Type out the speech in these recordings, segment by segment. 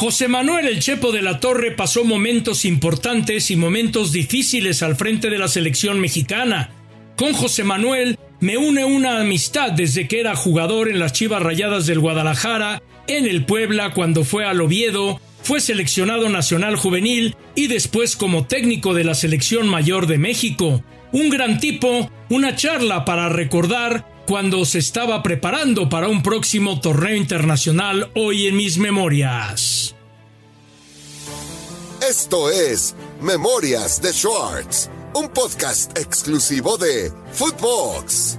José Manuel El Chepo de la Torre pasó momentos importantes y momentos difíciles al frente de la selección mexicana. Con José Manuel me une una amistad desde que era jugador en las Chivas Rayadas del Guadalajara, en el Puebla cuando fue al Oviedo, fue seleccionado nacional juvenil y después como técnico de la selección mayor de México. Un gran tipo, una charla para recordar cuando se estaba preparando para un próximo torneo internacional hoy en mis memorias. Esto es Memorias de Schwartz, un podcast exclusivo de Footbox.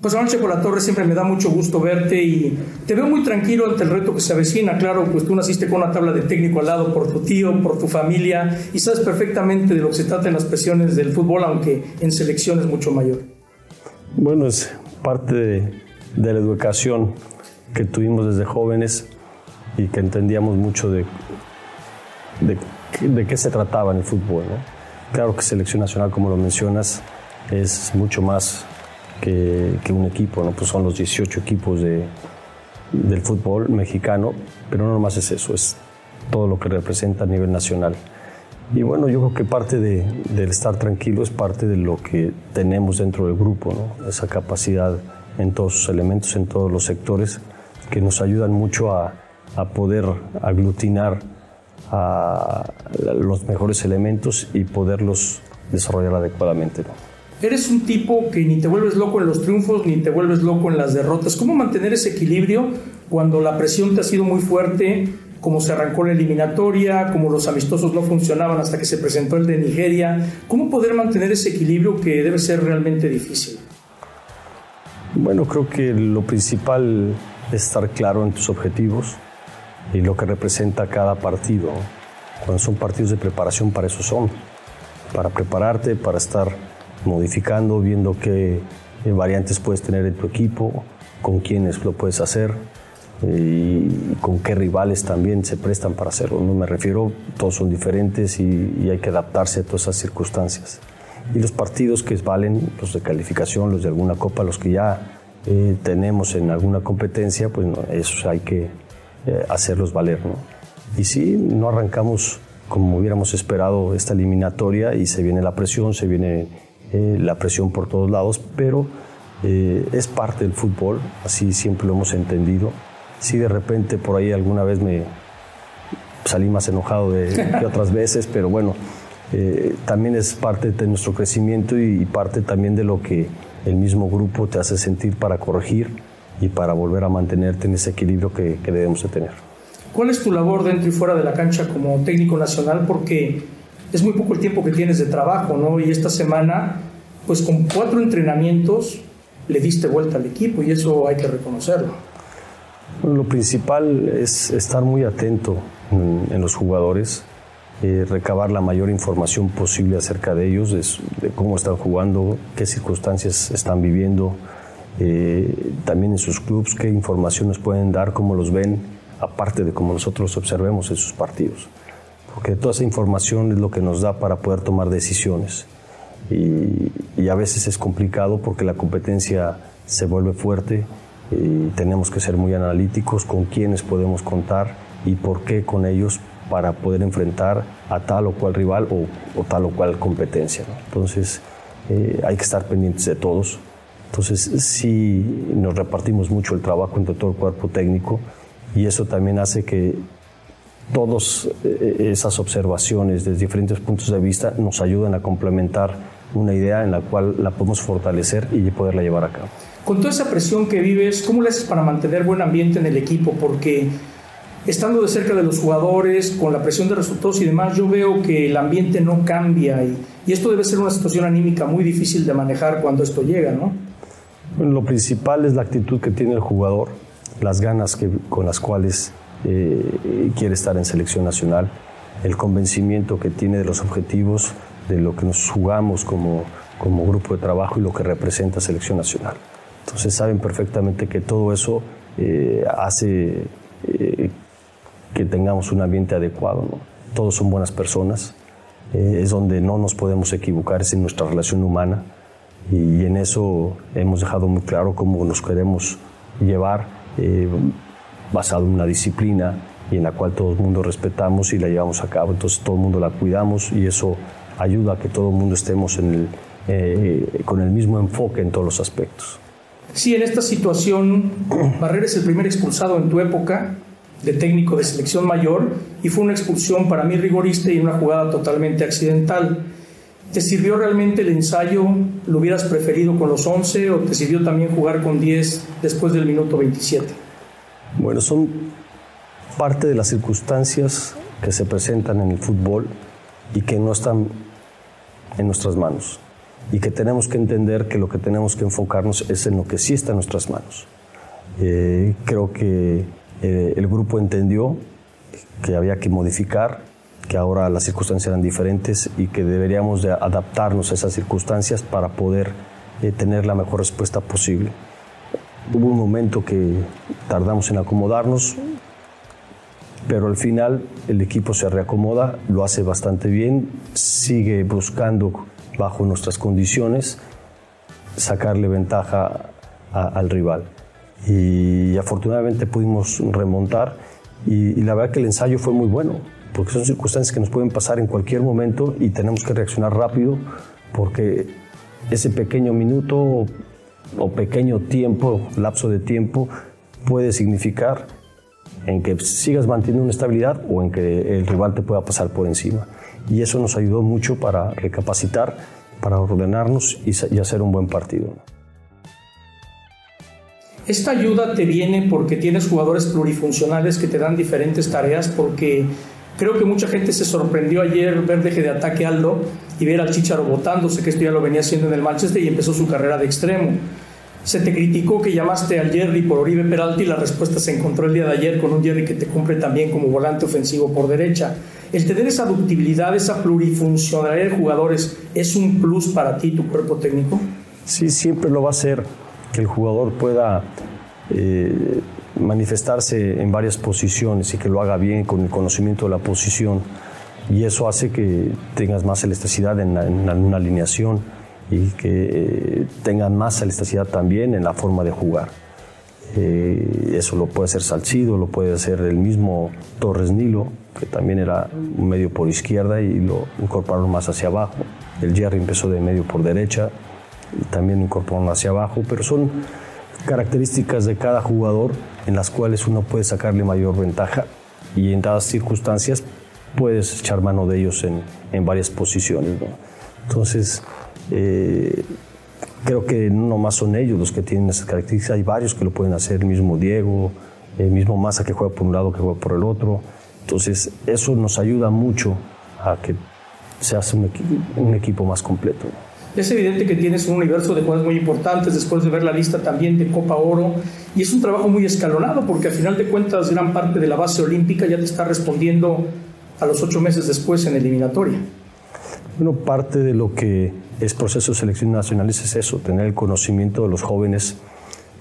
Pues Manuel por la Torre, siempre me da mucho gusto verte y te veo muy tranquilo ante el reto que se avecina. Claro, pues tú naciste con una tabla de técnico al lado por tu tío, por tu familia y sabes perfectamente de lo que se trata en las presiones del fútbol, aunque en selección es mucho mayor. Bueno, es parte de, la educación que tuvimos desde jóvenes y que entendíamos mucho de, de, qué se trataba en el fútbol. Claro que selección nacional, como lo mencionas, es mucho más que, un equipo, ¿no? pues son los 18 equipos de, del fútbol mexicano, pero no nomás es eso, es todo lo que representa a nivel nacional. Y bueno, yo creo que parte de, del estar tranquilo es parte de lo que tenemos dentro del grupo, ¿no? esa capacidad en todos sus elementos, en todos los sectores, que nos ayudan mucho a, a poder aglutinar a los mejores elementos y poderlos desarrollar adecuadamente. ¿no? Eres un tipo que ni te vuelves loco en los triunfos ni te vuelves loco en las derrotas. ¿Cómo mantener ese equilibrio cuando la presión te ha sido muy fuerte? Cómo se arrancó la eliminatoria, cómo los amistosos no funcionaban hasta que se presentó el de Nigeria. ¿Cómo poder mantener ese equilibrio que debe ser realmente difícil? Bueno, creo que lo principal es estar claro en tus objetivos y lo que representa cada partido. Cuando son partidos de preparación, para eso son. Para prepararte, para estar modificando, viendo qué variantes puedes tener en tu equipo, con quiénes lo puedes hacer y con qué rivales también se prestan para hacerlo. No me refiero, todos son diferentes y, hay que adaptarse a todas esas circunstancias. Y los partidos que valen, los de calificación, los de alguna copa, los que ya eh, tenemos en alguna competencia, pues no, esos hay que eh, hacerlos valer. ¿no? Y sí, no arrancamos como hubiéramos esperado esta eliminatoria y se viene la presión, se viene eh, la presión por todos lados, pero es parte del fútbol, así siempre lo hemos entendido sí de repente por ahí alguna vez me salí más enojado de, que otras veces, pero bueno, eh, también es parte de nuestro crecimiento y, parte también de lo que el mismo grupo te hace sentir para corregir y para volver a mantenerte en ese equilibrio que, debemos de tener. ¿Cuál es tu labor dentro y fuera de la cancha como técnico nacional? Porque es muy poco el tiempo que tienes de trabajo, ¿no? Y esta semana, pues con cuatro entrenamientos, le diste vuelta al equipo y eso hay que reconocerlo lo principal es estar muy atento en, los jugadores, eh, recabar la mayor información posible acerca de ellos, de, cómo están jugando, qué circunstancias están viviendo, eh, también en sus clubes, qué información nos pueden dar, cómo los ven, aparte de cómo nosotros observemos en sus partidos. Porque toda esa información es lo que nos da para poder tomar decisiones. Y, y a veces es complicado porque la competencia se vuelve fuerte y tenemos que ser muy analíticos con quiénes podemos contar y por qué con ellos para poder enfrentar a tal o cual rival o, tal o cual competencia. Entonces eh, hay que estar pendientes de todos. Entonces sí nos repartimos mucho el trabajo entre todo el cuerpo técnico y eso también hace que todas eh, esas observaciones desde diferentes puntos de vista nos ayuden a complementar una idea en la cual la podemos fortalecer y poderla llevar a cabo. Con toda esa presión que vives, ¿cómo le haces para mantener buen ambiente en el equipo? Porque estando de cerca de los jugadores, con la presión de resultados y demás, yo veo que el ambiente no cambia y, esto debe ser una situación anímica muy difícil de manejar cuando esto llega, ¿no? Lo principal es la actitud que tiene el jugador, las ganas que, con las cuales eh, quiere estar en selección nacional, el convencimiento que tiene de los objetivos, de lo que nos jugamos como grupo de trabajo y lo que representa selección nacional. Entonces saben perfectamente que todo eso eh, hace eh, que tengamos un ambiente adecuado. Todos son buenas personas, eh, es donde no nos podemos equivocar, es en nuestra relación humana y en eso hemos dejado muy claro cómo nos queremos llevar basado en una disciplina, y en la cual todo el mundo respetamos y la llevamos a cabo. Entonces todo el mundo la cuidamos y eso ayuda a que todo el mundo estemos con el mismo enfoque en todos los aspectos. Sí, en esta situación, Barrera es el primer expulsado en tu época de técnico de selección mayor y fue una expulsión para mí rigorista y una jugada totalmente accidental. ¿Te sirvió realmente el ensayo? ¿Lo hubieras preferido con los 11 o te sirvió también jugar con 10 después del minuto 27? Bueno, son parte de las circunstancias que se presentan en el fútbol y que no están en nuestras manos y que tenemos que entender que lo que tenemos que enfocarnos es en lo que sí está en nuestras manos. Eh, creo que eh, el grupo entendió que había que modificar, que ahora las circunstancias eran diferentes y que deberíamos de adaptarnos a esas circunstancias para poder eh, tener la mejor respuesta posible. Hubo un momento que tardamos en acomodarnos, pero al final el equipo se reacomoda, lo hace bastante bien, sigue buscando bajo nuestras condiciones, sacarle ventaja al rival. Y, afortunadamente pudimos remontar y, la verdad que el ensayo fue muy bueno, porque son circunstancias que nos pueden pasar en cualquier momento y tenemos que reaccionar rápido porque ese pequeño minuto o pequeño tiempo, lapso de tiempo, puede significar en que sigas manteniendo una estabilidad o en que el rival te pueda pasar por encima y eso nos ayudó mucho para recapacitar, para ordenarnos y, hacer un buen partido. Esta ayuda te viene porque tienes jugadores plurifuncionales que te dan diferentes tareas, porque creo que mucha gente se sorprendió ayer ver deje de ataque Aldo y ver al Chicharo botándose, que esto ya lo venía haciendo en el Manchester y empezó su carrera de extremo. Se te criticó que llamaste al Jerry por Oribe Peralta y la respuesta se encontró el día de ayer con un Jerry que te cumple también como volante ofensivo por derecha. El tener esa ductibilidad, esa plurifuncionalidad de jugadores, ¿es un plus para ti, tu cuerpo técnico? Sí, siempre lo va a ser que el jugador pueda eh, manifestarse en varias posiciones y que lo haga bien con el conocimiento de la posición. Y eso hace que tengas más elasticidad en, en una alineación y que eh, tengan más elasticidad también en la forma de jugar. Eh, eso lo puede hacer Salcido, lo puede hacer el mismo Torres Nilo, que también era medio por izquierda y lo incorporaron más hacia abajo. El Jerry empezó de medio por derecha y también incorporaron hacia abajo, pero son características de cada jugador en las cuales uno puede sacarle mayor ventaja y en dadas circunstancias puedes echar mano de ellos en, en varias posiciones. Entonces, eh, creo que no más son ellos los que tienen esas características, hay varios que lo pueden hacer, el mismo Diego, el mismo Massa que juega por un lado, que juega por el otro. Entonces, eso nos ayuda mucho a que se hace un, equipo más completo. Es evidente que tienes un universo de jugadores muy importantes después de ver la lista también de Copa Oro y es un trabajo muy escalonado porque al final de cuentas gran parte de la base olímpica ya te está respondiendo a los ocho meses después en eliminatoria. Bueno, parte de lo que es proceso de selección nacional es eso, tener el conocimiento de los jóvenes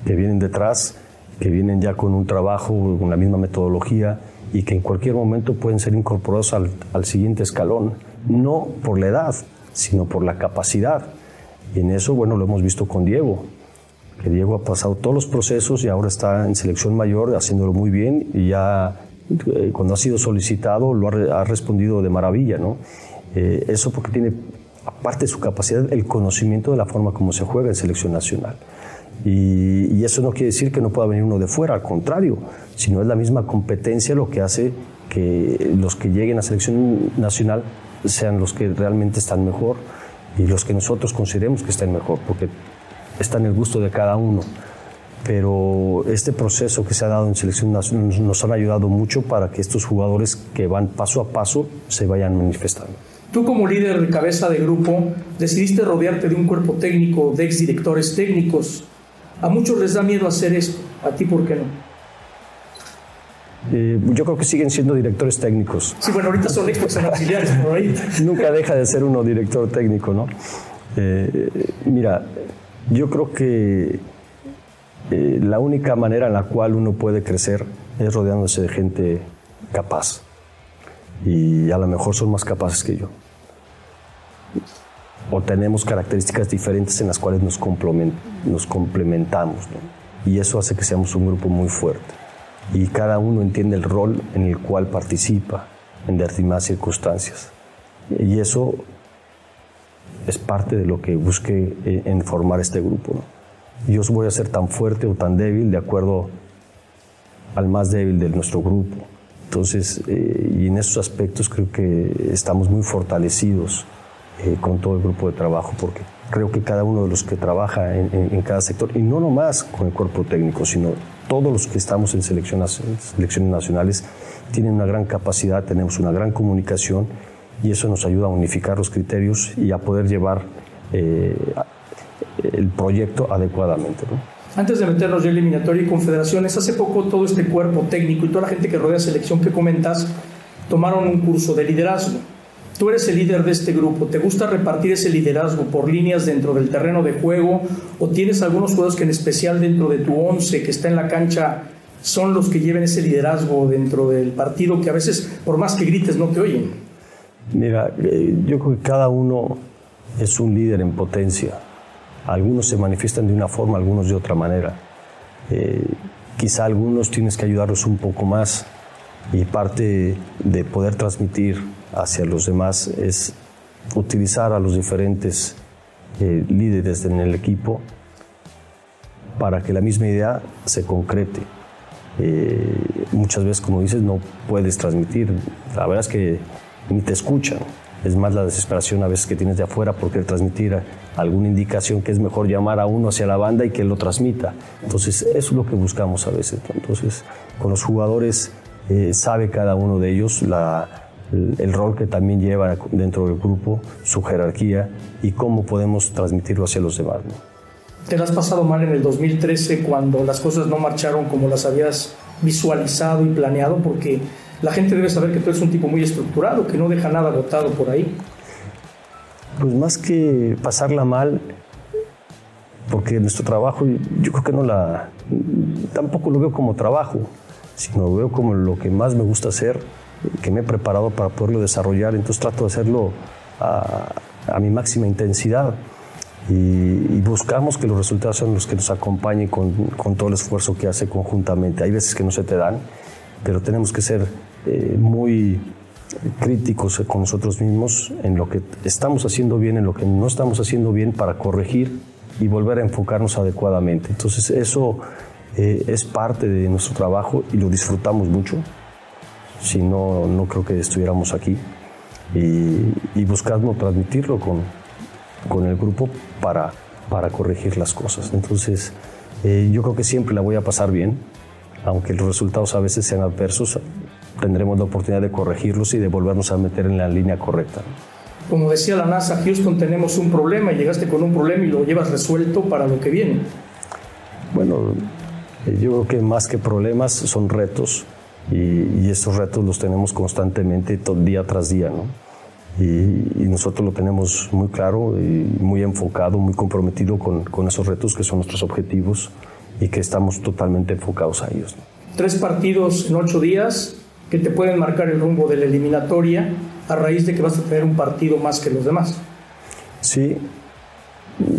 que vienen detrás, que vienen ya con un trabajo, con la misma metodología y que en cualquier momento pueden ser incorporados al, al siguiente escalón, no por la edad, sino por la capacidad. Y en eso, bueno, lo hemos visto con Diego, que Diego ha pasado todos los procesos y ahora está en selección mayor haciéndolo muy bien y ya eh, cuando ha sido solicitado lo ha, ha respondido de maravilla, ¿no? Eh, eso porque tiene, aparte de su capacidad, el conocimiento de la forma como se juega en selección nacional. Y, eso no quiere decir que no pueda venir uno de fuera, al contrario, sino es la misma competencia lo que hace que los que lleguen a selección nacional sean los que realmente están mejor y los que nosotros consideremos que estén mejor, porque está en el gusto de cada uno. Pero este proceso que se ha dado en selección nacional nos han ayudado mucho para que estos jugadores que van paso a paso se vayan manifestando. Tú como líder de cabeza de grupo decidiste rodearte de un cuerpo técnico, de exdirectores técnicos. A muchos les da miedo hacer esto, a ti por qué no. Eh, yo creo que siguen siendo directores técnicos. Sí, bueno, ahorita son expertos auxiliares, por ahí. Nunca deja de ser uno director técnico, ¿no? Eh, mira, yo creo que eh, la única manera en la cual uno puede crecer es rodeándose de gente capaz. Y a lo mejor son más capaces que yo o tenemos características diferentes en las cuales nos, complementamos. Y eso hace que seamos un grupo muy fuerte. y cada uno entiende el rol en el cual participa en determinadas circunstancias. Y eso es parte de lo que busqué eh, en formar este grupo. Yo voy a ser tan fuerte o tan débil de acuerdo al más débil de nuestro grupo. Entonces, eh, y en esos aspectos creo que estamos muy fortalecidos eh, con todo el grupo de trabajo, porque creo que cada uno de los que trabaja en, cada sector, y no nomás con el cuerpo técnico, sino todos los que estamos en selecciones, nacionales, tienen una gran capacidad, tenemos una gran comunicación y eso nos ayuda a unificar los criterios y a poder llevar eh, el proyecto adecuadamente. Antes de meternos ya eliminatoria y confederaciones, hace poco todo este cuerpo técnico y toda la gente que rodea selección que comentas tomaron un curso de liderazgo. Tú eres el líder de este grupo, ¿te gusta repartir ese liderazgo por líneas dentro del terreno de juego o tienes algunos juegos que en especial dentro de tu once que está en la cancha son los que lleven ese liderazgo dentro del partido que a veces por más que grites no te oyen? Mira, eh, yo creo que cada uno es un líder en potencia. Algunos se manifiestan de una forma, algunos de otra manera. Eh, quizá algunos tienes que ayudarlos un poco más y parte de poder transmitir hacia los demás es utilizar a los diferentes eh, líderes en el equipo para que la misma idea se concrete. Eh, muchas veces, como dices, no puedes transmitir. La verdad es que ni te escuchan. Es más la desesperación a veces que tienes de afuera por querer transmitir alguna indicación que es mejor llamar a uno hacia la banda y que lo transmita. Entonces, eso es lo que buscamos a veces. Entonces, con los jugadores eh, sabe cada uno de ellos la, el rol que también lleva dentro del grupo, su jerarquía y cómo podemos transmitirlo hacia los demás. ¿Te lo has pasado mal en el 2013 cuando las cosas no marcharon como las habías visualizado y planeado? Porque la gente debe saber que tú eres un tipo muy estructurado, que no deja nada botado por ahí. Pues más que pasarla mal, porque nuestro trabajo yo creo que no la... tampoco lo veo como trabajo, sino lo veo como lo que más me gusta hacer que me he preparado para poderlo desarrollar, entonces trato de hacerlo a, mi máxima intensidad y, buscamos que los resultados sean los que nos acompañen con, con, todo el esfuerzo que hace conjuntamente. Hay veces que no se te dan, pero tenemos que ser eh, muy críticos con nosotros mismos en lo que estamos haciendo bien, en lo que no estamos haciendo bien para corregir y volver a enfocarnos adecuadamente. Entonces eso eh, es parte de nuestro trabajo y lo disfrutamos mucho si no, no creo que estuviéramos aquí. Y, y buscamos transmitirlo con, con el grupo para, para corregir las cosas. Entonces, eh, yo creo que siempre la voy a pasar bien, aunque los resultados a veces sean adversos, tendremos la oportunidad de corregirlos y de volvernos a meter en la línea correcta. Como decía la NASA, Houston tenemos un problema y llegaste con un problema y lo llevas resuelto para lo que viene. Bueno, eh, yo creo que más que problemas son retos y, estos retos los tenemos constantemente, día tras día, ¿no? Y, nosotros lo tenemos muy claro y muy enfocado, muy comprometido con, con, esos retos que son nuestros objetivos y que estamos totalmente enfocados a ellos. Tres partidos en ocho días que te pueden marcar el rumbo de la eliminatoria a raíz de que vas a tener un partido más que los demás. Sí,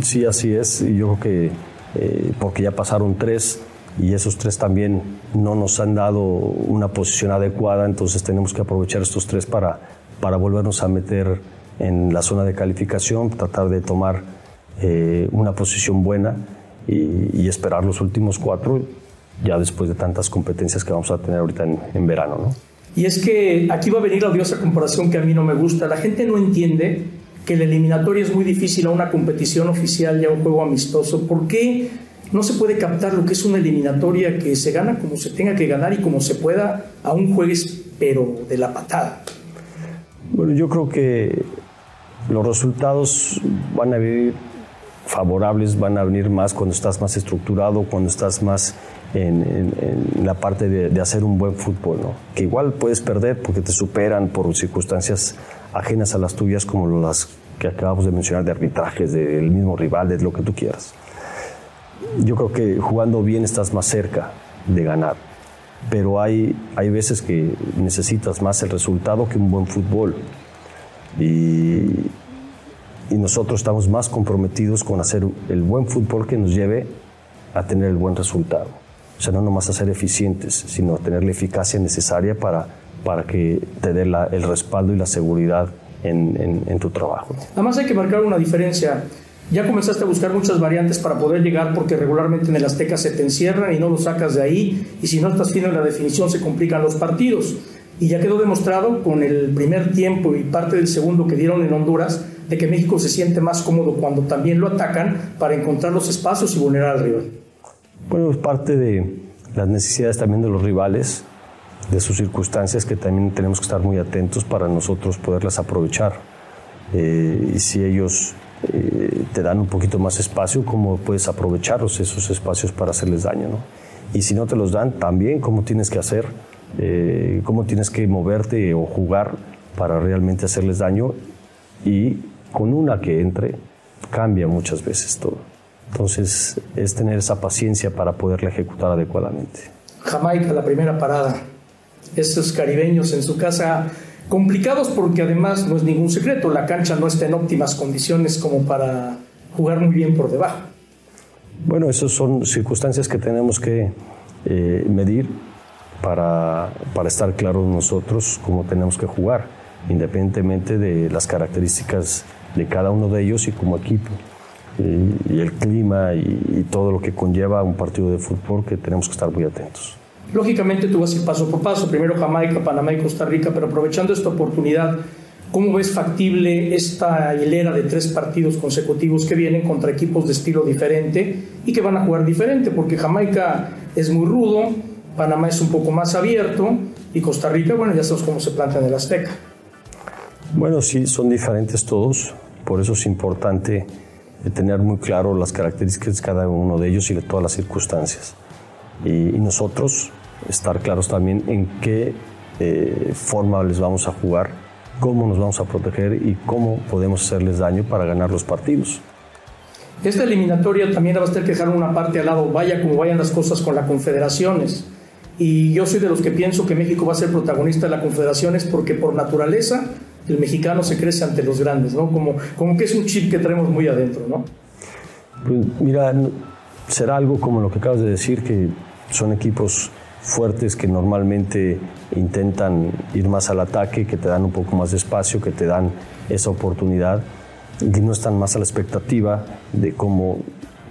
sí, así es. Yo creo que eh, porque ya pasaron tres, y esos tres también no nos han dado una posición adecuada, entonces tenemos que aprovechar estos tres para, para volvernos a meter en la zona de calificación, tratar de tomar eh, una posición buena y, esperar los últimos cuatro ya después de tantas competencias que vamos a tener ahorita en, en verano. ¿no? Y es que aquí va a venir la odiosa comparación que a mí no me gusta. La gente no entiende que la eliminatoria es muy difícil a una competición oficial y a un juego amistoso. ¿Por qué no se puede captar lo que es una eliminatoria que se gana como se tenga que ganar y como se pueda, a un jueves, pero de la patada. Bueno, yo creo que los resultados van a venir favorables, van a venir más cuando estás más estructurado, cuando estás más en, la parte de, hacer un buen fútbol, ¿no? que igual puedes perder porque te superan por circunstancias ajenas a las tuyas, como las que acabamos de mencionar, de arbitrajes, del mismo rival, de lo que tú quieras yo creo que jugando bien estás más cerca de ganar, pero hay, hay veces que necesitas más el resultado que un buen fútbol. Y, y nosotros estamos más comprometidos con hacer el buen fútbol que nos lleve a tener el buen resultado. O sea, no nomás a ser eficientes, sino a tener la eficacia necesaria para, para que te dé el respaldo y la seguridad en, en, tu trabajo. Además hay que marcar una diferencia. Ya comenzaste a buscar muchas variantes para poder llegar porque regularmente en el Azteca se te encierran y no lo sacas de ahí y si no estás fino en la definición se complican los partidos. Y ya quedó demostrado con el primer tiempo y parte del segundo que dieron en Honduras de que México se siente más cómodo cuando también lo atacan para encontrar los espacios y vulnerar al rival. Bueno, es parte de las necesidades también de los rivales de sus circunstancias que también tenemos que estar muy atentos para nosotros poderlas aprovechar. Eh, y si ellos eh, te dan un poquito más espacio, ¿cómo puedes aprovecharlos esos espacios para hacerles daño? ¿no? Y si no te los dan, también cómo tienes que hacer, eh, cómo tienes que moverte o jugar para realmente hacerles daño. Y con una que entre, cambia muchas veces todo. Entonces, es tener esa paciencia para poderla ejecutar adecuadamente. Jamaica, la primera parada esos caribeños en su casa complicados porque además no es ningún secreto, la cancha no está en óptimas condiciones como para jugar muy bien por debajo. Bueno, esas son circunstancias que tenemos que eh, medir para, para estar claros nosotros cómo tenemos que jugar, independientemente de las características de cada uno de ellos y como equipo. Y, el clima y todo lo que conlleva un partido de fútbol que tenemos que estar muy atentos. Lógicamente tú vas a ir paso por paso, primero Jamaica, Panamá y Costa Rica, pero aprovechando esta oportunidad, ¿cómo ves factible esta hilera de tres partidos consecutivos que vienen contra equipos de estilo diferente y que van a jugar diferente? Porque Jamaica es muy rudo, Panamá es un poco más abierto y Costa Rica, bueno, ya sabes cómo se plantea en el Azteca. Bueno, sí, son diferentes todos, por eso es importante tener muy claro las características de cada uno de ellos y de todas las circunstancias. Y, y nosotros estar claros también en qué eh, forma les vamos a jugar, cómo nos vamos a proteger y cómo podemos hacerles daño para ganar los partidos. Esta eliminatoria también va a tener que dejar una parte al lado, vaya como vayan las cosas con las confederaciones. Y yo soy de los que pienso que México va a ser protagonista de las confederaciones porque por naturaleza el mexicano se crece ante los grandes, ¿no? Como, como que es un chip que traemos muy adentro, ¿no? Pues mira, será algo como lo que acabas de decir, que son equipos fuertes que normalmente intentan ir más al ataque, que te dan un poco más de espacio, que te dan esa oportunidad y no están más a la expectativa de cómo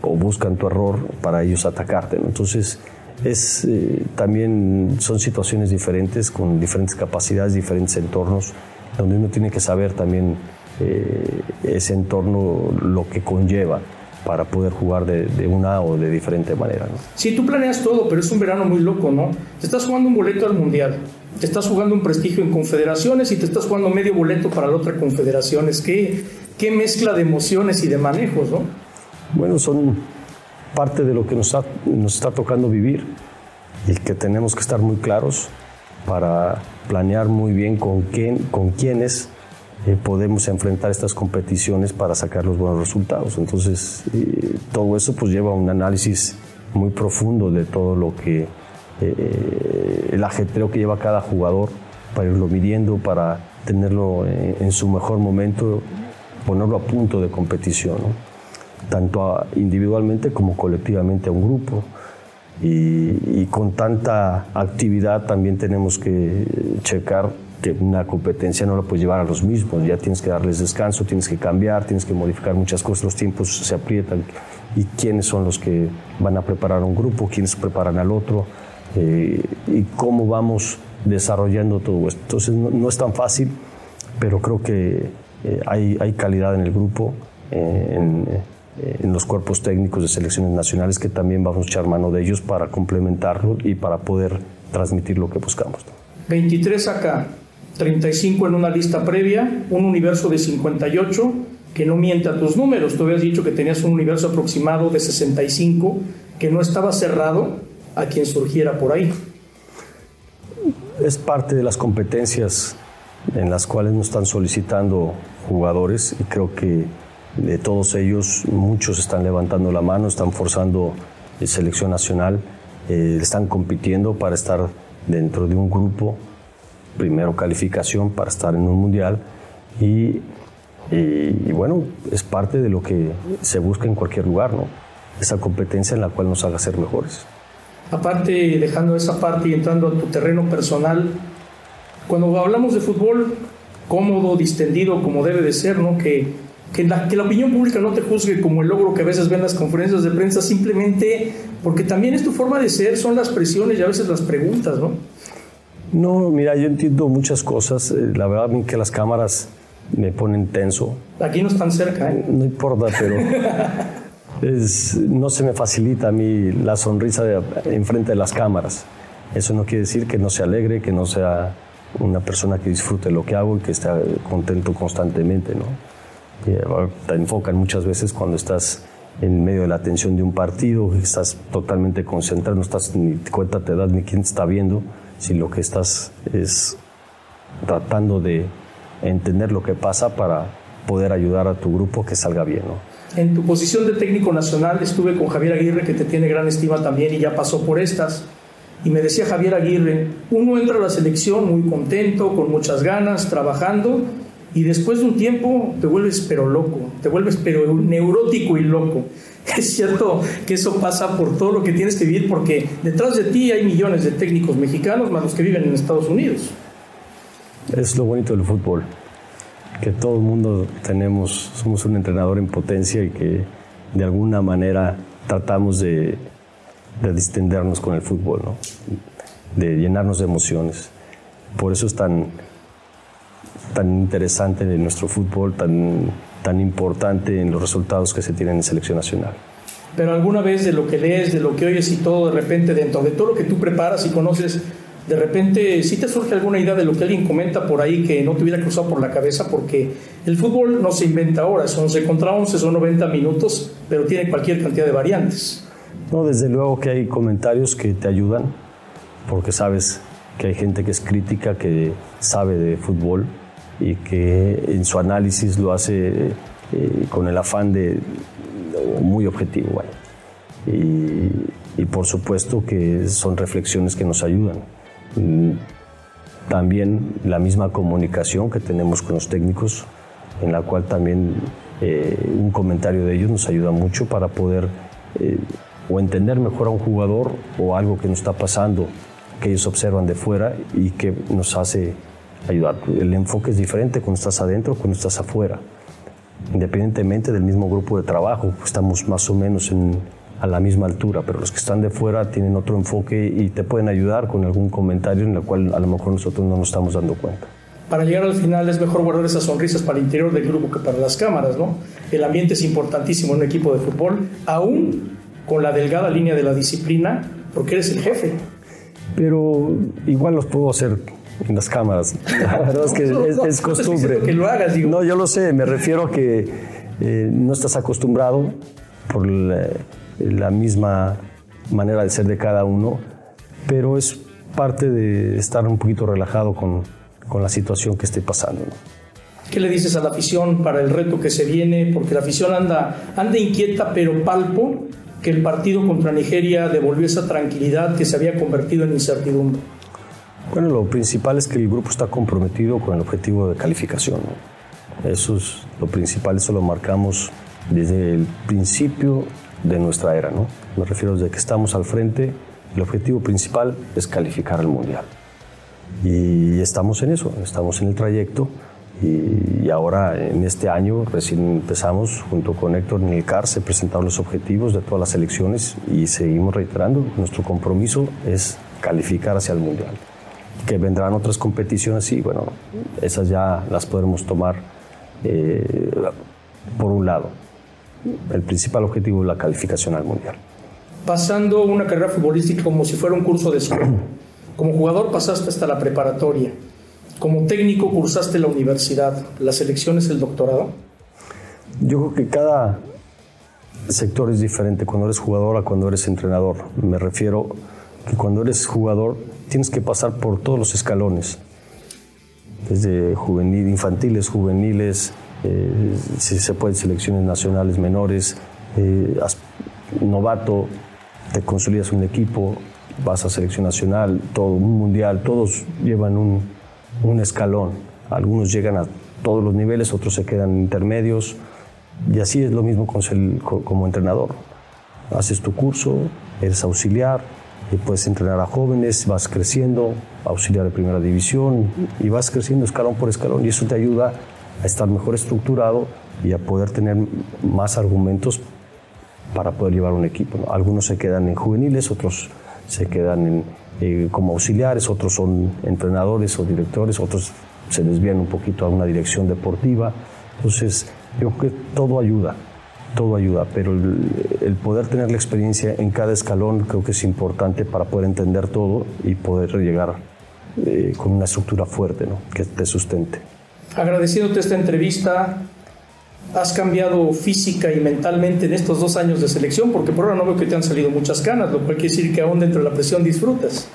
o buscan tu error para ellos atacarte. Entonces, es, eh, también son situaciones diferentes, con diferentes capacidades, diferentes entornos, donde uno tiene que saber también eh, ese entorno lo que conlleva para poder jugar de, una o de diferente manera. ¿no? Sí, tú planeas todo, pero es un verano muy loco, ¿no? Te estás jugando un boleto al Mundial, te estás jugando un prestigio en confederaciones y te estás jugando medio boleto para la otra confederaciones. ¿Qué, qué mezcla de emociones y de manejos, ¿no? Bueno, son parte de lo que nos, nos está tocando vivir y que tenemos que estar muy claros para planear muy bien con quién, con quiénes eh, podemos enfrentar estas competiciones para sacar los buenos resultados. Entonces, eh, todo eso pues lleva a un análisis muy profundo de todo lo que eh, el ajetreo que lleva cada jugador para irlo midiendo, para tenerlo en, su mejor momento, ponerlo a punto de competición, tanto individualmente como colectivamente a un grupo. Y, con tanta actividad también tenemos que checar que una competencia no la puedes llevar a los mismos, ya tienes que darles descanso, tienes que cambiar, tienes que modificar muchas cosas, los tiempos se aprietan. Y quiénes son los que van a preparar un grupo, quiénes preparan al otro eh, y cómo vamos desarrollando todo esto. Entonces no, es tan fácil, pero creo que eh, hay, hay, calidad en el grupo, eh, en, en, los cuerpos técnicos de selecciones nacionales que también vamos a echar mano de ellos para complementarlo y para poder transmitir lo que buscamos. 23 acá, 35 en una lista previa, un universo de 58 que no miente a tus números. Tú habías dicho que tenías un universo aproximado de 65 que no estaba cerrado a quien surgiera por ahí. Es parte de las competencias en las cuales nos están solicitando jugadores y creo que de todos ellos muchos están levantando la mano, están forzando selección nacional, eh, están compitiendo para estar dentro de un grupo primero calificación para estar en un mundial y, y, bueno, es parte de lo que se busca en cualquier lugar, ¿no? Esa competencia en la cual nos haga ser mejores. aparte dejando esa parte y entrando a tu terreno personal, cuando hablamos de fútbol cómodo, distendido, como debe de ser, ¿no? Que, que, la, que la opinión pública no te juzgue como el logro que a veces ven las conferencias de prensa, simplemente porque también es tu forma de ser, son las presiones y a veces las preguntas, ¿no? No, mira, yo entiendo muchas cosas. Eh, la verdad que las cámaras me ponen tenso. Aquí no están cerca, ¿eh? No importa, pero no se me facilita a mí la sonrisa enfrente de las cámaras. Eso no quiere decir que no sea alegre, que no sea una persona que disfrute lo que hago y que esté contento constantemente, ¿no? Te enfocan muchas veces cuando estás en medio de la atención de un partido, estás totalmente concentrado, no estás ni cuenta te das ni quién te está viendo, si lo que estás es tratando de entender lo que pasa para poder ayudar a tu grupo que salga bien, ¿no? En tu posición de técnico nacional estuve con Javier Aguirre, que te tiene gran estima también y ya pasó por estas. Y me decía Javier Aguirre, uno entra a la selección muy contento, con muchas ganas, trabajando, y después de un tiempo te vuelves pero loco, te vuelves pero neurótico y loco. Es cierto que eso pasa por todo lo que tienes que vivir, porque detrás de ti hay millones de técnicos mexicanos más los que viven en Estados Unidos. Es lo bonito del fútbol que todo el mundo tenemos, somos un entrenador en potencia y que de alguna manera tratamos de, de distendernos con el fútbol, de llenarnos de emociones. Por eso es tan, tan interesante de nuestro fútbol, tan, tan importante en los resultados que se tienen en selección nacional. Pero alguna vez de lo que lees, de lo que oyes y todo, de repente dentro de todo lo que tú preparas y conoces, de repente si te surge alguna idea de lo que alguien comenta por ahí que no te hubiera cruzado por la cabeza, porque el fútbol no se inventa ahora, son 11 contra 11, son 90 minutos, pero tiene cualquier cantidad de variantes. No, desde luego que hay comentarios que te ayudan, porque sabes que hay gente que es crítica, que sabe de fútbol y que en su análisis lo hace eh, con el afán de, muy objetivo. Y, y por supuesto que son reflexiones que nos ayudan. Mm, también la misma comunicación que tenemos con los técnicos, en la cual también eh, un comentario de ellos nos ayuda mucho para poder eh, o entender mejor a un jugador o algo que nos está pasando, que ellos observan de fuera y que nos hace ayudar. El enfoque es diferente cuando estás adentro cuando estás afuera. Independientemente del mismo grupo de trabajo, estamos más o menos en, a la misma altura, pero los que están de fuera tienen otro enfoque y te pueden ayudar con algún comentario en el cual a lo mejor nosotros no nos estamos dando cuenta. Para llegar al final es mejor guardar esas sonrisas para el interior del grupo que para las cámaras, ¿no? El ambiente es importantísimo en un equipo de fútbol, aún con la delgada línea de la disciplina, porque eres el jefe. Pero igual los puedo hacer en las cámaras. La verdad es que es, costumbre. que lo hagas, digo. No, yo lo sé, me refiero a que eh, no estás acostumbrado por la, la misma manera de ser de cada uno, pero es parte de estar un poquito relajado con, con la situación que esté pasando. ¿Qué le dices a la afición para el reto que se viene? Porque la afición anda, anda inquieta, pero palpo que el partido contra Nigeria devolvió esa tranquilidad que se había convertido en incertidumbre. Bueno, lo principal es que el grupo está comprometido con el objetivo de calificación. Eso es lo principal, eso lo marcamos desde el principio de nuestra era, ¿no? Me refiero desde que estamos al frente, el objetivo principal es calificar al Mundial. Y estamos en eso, estamos en el trayecto y, ahora en este año recién empezamos junto con Héctor Nilcar, se presentaron los objetivos de todas las elecciones y seguimos reiterando, nuestro compromiso es calificar hacia el Mundial. Que vendrán otras competiciones y bueno, esas ya las podremos tomar eh, por un lado el principal objetivo es la calificación al Mundial. Pasando una carrera futbolística como si fuera un curso de escuela. Como jugador pasaste hasta la preparatoria. Como técnico cursaste la universidad. ¿La selección es el doctorado? Yo creo que cada sector es diferente cuando eres jugador a cuando eres entrenador. Me refiero que cuando eres jugador tienes que pasar por todos los escalones. Desde juvenil, infantiles, juveniles, eh, si se puede, selecciones nacionales menores, eh, novato, te consolidas un equipo, vas a selección nacional, todo, un mundial, todos llevan un, escalón. Algunos llegan a todos los niveles, otros se quedan intermedios. Y así es lo mismo como entrenador. Haces tu curso, eres auxiliar, y puedes entrenar a jóvenes, vas creciendo, auxiliar de primera división y vas creciendo escalón por escalón y eso te ayuda a estar mejor estructurado y a poder tener más argumentos para poder llevar un equipo. Algunos se quedan en juveniles, otros se quedan en, eh, como auxiliares, otros son entrenadores o directores, otros se desvían un poquito a una dirección deportiva. Entonces, yo creo que todo ayuda todo ayuda, pero el, poder tener la experiencia en cada escalón creo que es importante para poder entender todo y poder llegar eh, con una estructura fuerte ¿no? que te sustente. Agradeciéndote esta entrevista, has cambiado física y mentalmente en estos dos años de selección, porque por ahora no veo que te han salido muchas canas, lo cual quiere decir que aún dentro de la presión disfrutas.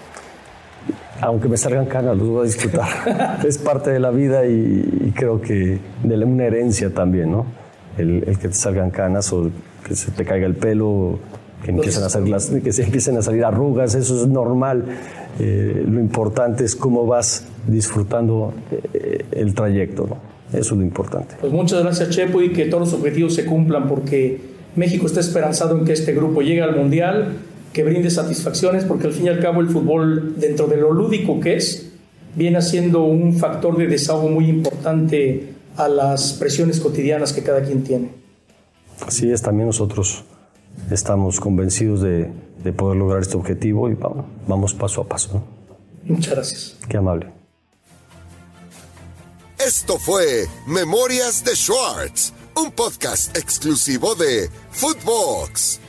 Aunque me salgan canas, los voy a disfrutar. es parte de la vida y, y creo que de una herencia también, ¿no? El, que te salgan canas o que se te caiga el pelo, que empiecen a salir las, que se empiecen a salir arrugas, eso es normal. Eh, lo importante es cómo vas disfrutando eh, el trayecto, ¿no? Eso es lo importante. Pues muchas gracias, Chepo, y que todos los objetivos se cumplan, porque México está esperanzado en que este grupo llegue al Mundial, que brinde satisfacciones, porque al fin y al cabo el fútbol, dentro de lo lúdico que es, viene siendo un factor de desahogo muy importante a las presiones cotidianas que cada quien tiene. Así es, también nosotros estamos convencidos de, poder lograr este objetivo y vamos, paso a paso. Muchas gracias. Qué amable. Esto fue Memorias de Schwartz, un podcast exclusivo de Footbox.